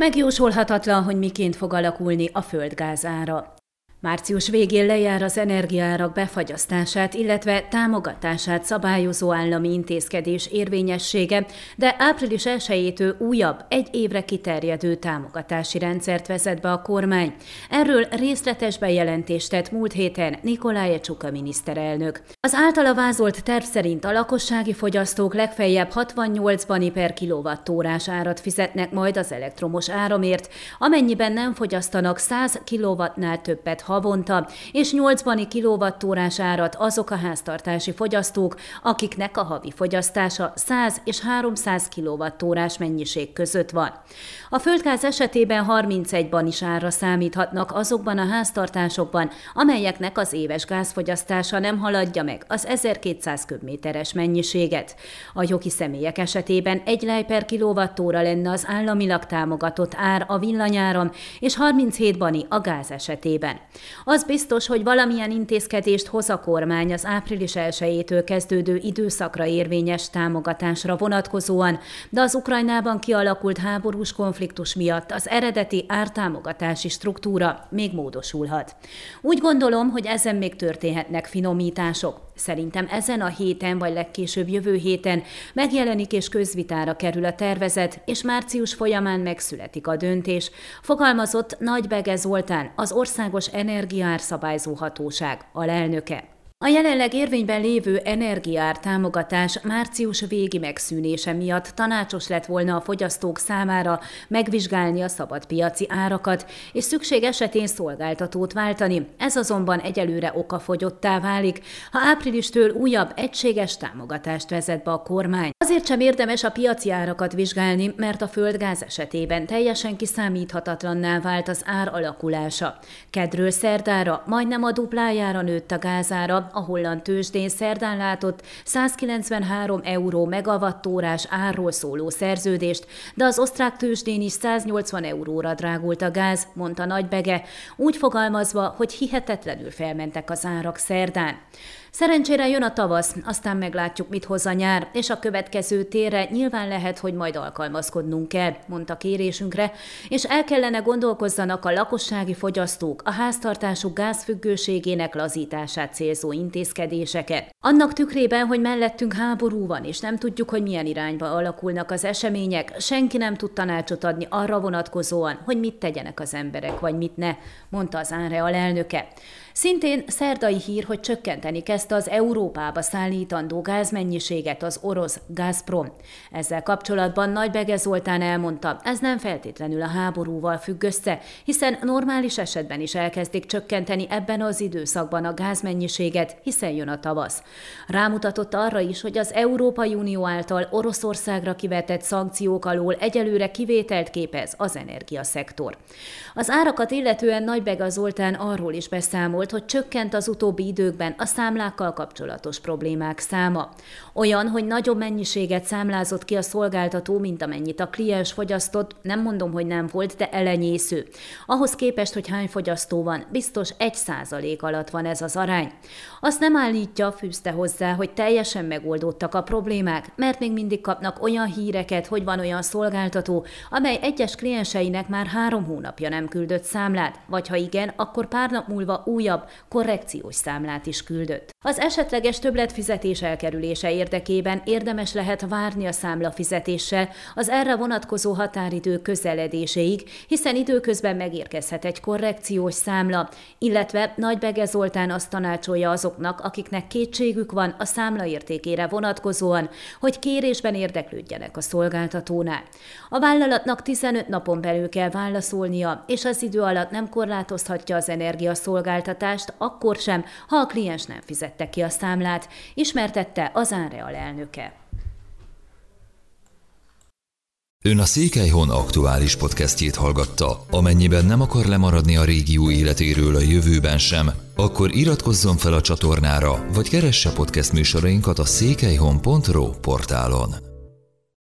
Megjósolhatatlan, hogy miként fog alakulni a földgázára. Március végén lejár az energiárak befagyasztását, illetve támogatását szabályozó állami intézkedés érvényessége, de április 1 újabb, egy évre kiterjedő támogatási rendszert vezet be a kormány. Erről részletes bejelentést tett múlt héten Nikolaj Csuka miniszterelnök. Az általa vázolt terv szerint a lakossági fogyasztók legfeljebb 68 bani per kilovattórás árat fizetnek majd az elektromos áramért, amennyiben nem fogyasztanak 100 kilowattnál többet havonta, és 80 kilovattórás árat azok a háztartási fogyasztók, akiknek a havi fogyasztása 100 és 300 kilovattórás mennyiség között van. A földgáz esetében 31-ban is árra számíthatnak azokban a háztartásokban, amelyeknek az éves gázfogyasztása nem haladja meg az 1200 köbméteres mennyiséget. A jogi személyek esetében egy lej per kilovattóra lenne az államilag támogatott ár a villanyáram, és 37 bani a gáz esetében. Az biztos, hogy valamilyen intézkedést hoz a kormány az április 1 kezdődő időszakra érvényes támogatásra vonatkozóan, de az Ukrajnában kialakult háborús konfliktus miatt az eredeti ártámogatási struktúra még módosulhat. Úgy gondolom, hogy ezen még történhetnek finomítások. Szerintem ezen a héten, vagy legkésőbb jövő héten megjelenik és közvitára kerül a tervezet, és március folyamán megszületik a döntés, fogalmazott Nagybege Zoltán, az Országos Energiárszabályzó Hatóság alelnöke. A jelenleg érvényben lévő energiár támogatás március végi megszűnése miatt tanácsos lett volna a fogyasztók számára megvizsgálni a szabadpiaci árakat, és szükség esetén szolgáltatót váltani. Ez azonban egyelőre okafogyottá válik, ha áprilistől újabb egységes támogatást vezet be a kormány. Azért sem érdemes a piaci árakat vizsgálni, mert a földgáz esetében teljesen kiszámíthatatlanná vált az ár alakulása. Kedről szerdára majdnem a duplájára nőtt a gázára, a holland tőzsdén szerdán látott 193 euró megavattórás árról szóló szerződést, de az osztrák tőzsdén is 180 euróra drágult a gáz, mondta Nagybege, úgy fogalmazva, hogy hihetetlenül felmentek az árak szerdán. Szerencsére jön a tavasz, aztán meglátjuk, mit hoz a nyár, és a következő térre nyilván lehet, hogy majd alkalmazkodnunk kell, mondta kérésünkre, és el kellene gondolkozzanak a lakossági fogyasztók a háztartásuk gázfüggőségének lazítását célzó intézkedéseket. Annak tükrében, hogy mellettünk háború van, és nem tudjuk, hogy milyen irányba alakulnak az események, senki nem tud tanácsot adni arra vonatkozóan, hogy mit tegyenek az emberek, vagy mit ne, mondta az Ánre alelnöke. Szintén szerdai hír, hogy csökkenteni kezdte az Európába szállítandó gázmennyiséget az orosz Gazprom. Ezzel kapcsolatban Nagy Bege Zoltán elmondta, ez nem feltétlenül a háborúval függ össze, hiszen normális esetben is elkezdik csökkenteni ebben az időszakban a gázmennyiséget, hiszen jön a tavasz. Rámutatott arra is, hogy az Európai Unió által Oroszországra kivetett szankciók alól egyelőre kivételt képez az energiaszektor. Az árakat illetően Nagy Bege Zoltán arról is beszámolt, hogy csökkent az utóbbi időkben a számlákkal kapcsolatos problémák száma. Olyan, hogy nagyobb mennyiséget számlázott ki a szolgáltató, mint amennyit a kliens fogyasztott, nem mondom, hogy nem volt, de elenyésző. Ahhoz képest, hogy hány fogyasztó van, biztos egy százalék alatt van ez az arány. Azt nem állítja, fűzte hozzá, hogy teljesen megoldódtak a problémák, mert még mindig kapnak olyan híreket, hogy van olyan szolgáltató, amely egyes klienseinek már három hónapja nem küldött számlát, vagy ha igen, akkor pár nap múlva újabb korrekciós számlát is küldött. Az esetleges többletfizetés elkerülése érdekében érdemes lehet várni a számla fizetéssel az erre vonatkozó határidő közeledéséig, hiszen időközben megérkezhet egy korrekciós számla, illetve Nagybege Zoltán azt tanácsolja azoknak, akiknek kétségük van a számla értékére vonatkozóan, hogy kérésben érdeklődjenek a szolgáltatónál. A vállalatnak 15 napon belül kell válaszolnia, és az idő alatt nem korlátozhatja az energiaszolgáltatást, szolgáltatást akkor sem, ha a kliens nem fizette ki a számlát, ismertette az Ánreal elnöke. Ön a Székelyhon aktuális podcastjét hallgatta. Amennyiben nem akar lemaradni a régió életéről a jövőben sem, akkor iratkozzon fel a csatornára, vagy keresse podcast műsorainkat a székelyhon.pro portálon.